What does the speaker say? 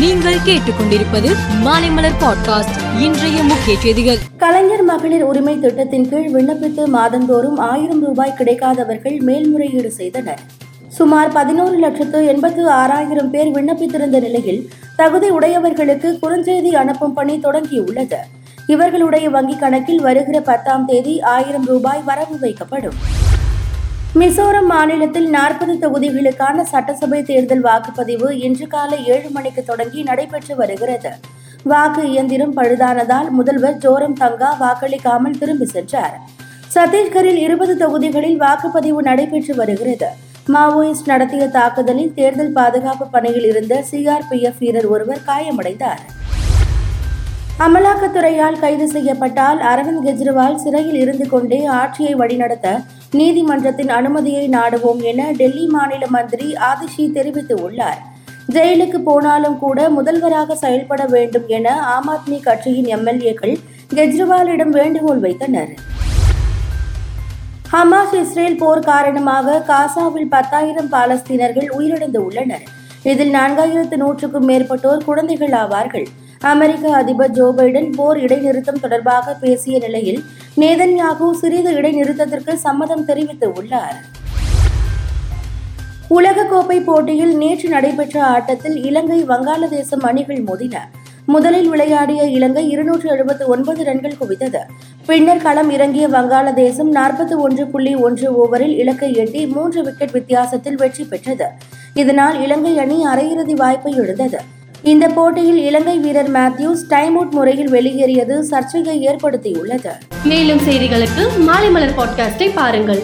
நீங்கள் கேட்டுக்கொண்டிருப்பது மாலைமலர் பாட்காஸ்ட். இன்றைய முக்கிய செய்திகள். கலைஞர் மகளிர் உரிமை திட்டத்தின் கீழ் விண்ணப்பித்து மாதந்தோறும் ஆயிரம் ரூபாய் கிடைக்காதவர்கள் மேல்முறையீடு செய்தனர். சுமார் பதினோரு லட்சத்து எண்பத்து ஆறாயிரம் பேர் விண்ணப்பித்திருந்த நிலையில் தகுதி உடையவர்களுக்கு குறுஞ்செய்தி அனுப்பும் பணி தொடங்கியுள்ளது. இவர்களுடைய வங்கிக் கணக்கில் வருகிற பத்தாம் தேதி ஆயிரம் ரூபாய் வரவு வைக்கப்படும். மிசோரம் மாநிலத்தில் நாற்பது தொகுதிகளுக்கான சட்டசபை தேர்தல் வாக்குப்பதிவு இன்று காலை ஏழு மணிக்கு தொடங்கி நடைபெற்று வருகிறது. வாக்கு இயந்திரம் பழுதானதால் முதல்வர் ஜோரம் தங்கா வாக்களிக்காமல் திரும்பி சென்றார். சத்தீஸ்கரில் இருபது தொகுதிகளில் வாக்குப்பதிவு நடைபெற்று வருகிறது. மாவோயிஸ்ட் நடத்திய தாக்குதலில் தேர்தல் பாதுகாப்பு பணியில் இருந்த சிஆர்பிஎஃப் வீரர் ஒருவர் காயமடைந்தார். அமலாக்கத்துறையால் கைது செய்யப்பட்டால் அரவிந்த் கெஜ்ரிவால் சிறையில் இருந்து கொண்டே ஆட்சியை வழிநடத்த நீதிமன்றத்தின் அனுமதியை நாடுவோம் என டெல்லி மாநில மந்திரி ஆதிஷி தெரிவித்து உள்ளார் ஜெயிலுக்கு போனாலும் கூட முதல்வராக செயல்பட வேண்டும் என ஆம் ஆத்மி கட்சியின் எம்எல்ஏக்கள் கெஜ்ரிவாலிடம் வேண்டுகோள் வைத்தனர். ஹமாஸ் இஸ்ரேல் போர் காரணமாக காசாவில் பத்தாயிரம் பாலஸ்தீனர்கள் உயிரிழந்து உள்ளனர் இதில் நான்காயிரத்து நூற்றுக்கும் மேற்பட்டோர் குழந்தைகள் ஆவார்கள். அமெரிக்க அதிபர் ஜோ பைடன் போர் இடைநிறுத்தம் தொடர்பாக பேசிய நிலையில் நேதன்யாகு சிறிது இடைநிறுத்தத்திற்கு சம்மதம் தெரிவித்து உள்ளார். உலகக்கோப்பை போட்டியில் நேற்று நடைபெற்ற ஆட்டத்தில் இலங்கை வங்காளதேசம் அணிகள் மோதின. முதலில் விளையாடிய இலங்கை இருநூற்று எழுபத்தி ஒன்பது ரன்கள் குவித்தது. பின்னர் களம் இறங்கிய வங்காளதேசம் நாற்பத்தி ஒன்று புள்ளி ஒன்று ஓவரில் இலக்கை எட்டி மூன்று விக்கெட் வித்தியாசத்தில் வெற்றி பெற்றது. இதனால் இலங்கை அணி அரையிறுதி வாய்ப்பை இழந்தது. இந்த போட்டியில் இலங்கை வீரர் மேத்யூஸ் டைம் அவுட் முறையில் வெளியேறியது சர்ச்சையை ஏற்படுத்தியுள்ளது. மேலும் செய்திகளுக்கு மாலை மலர் பாட்காஸ்டை பாருங்கள்.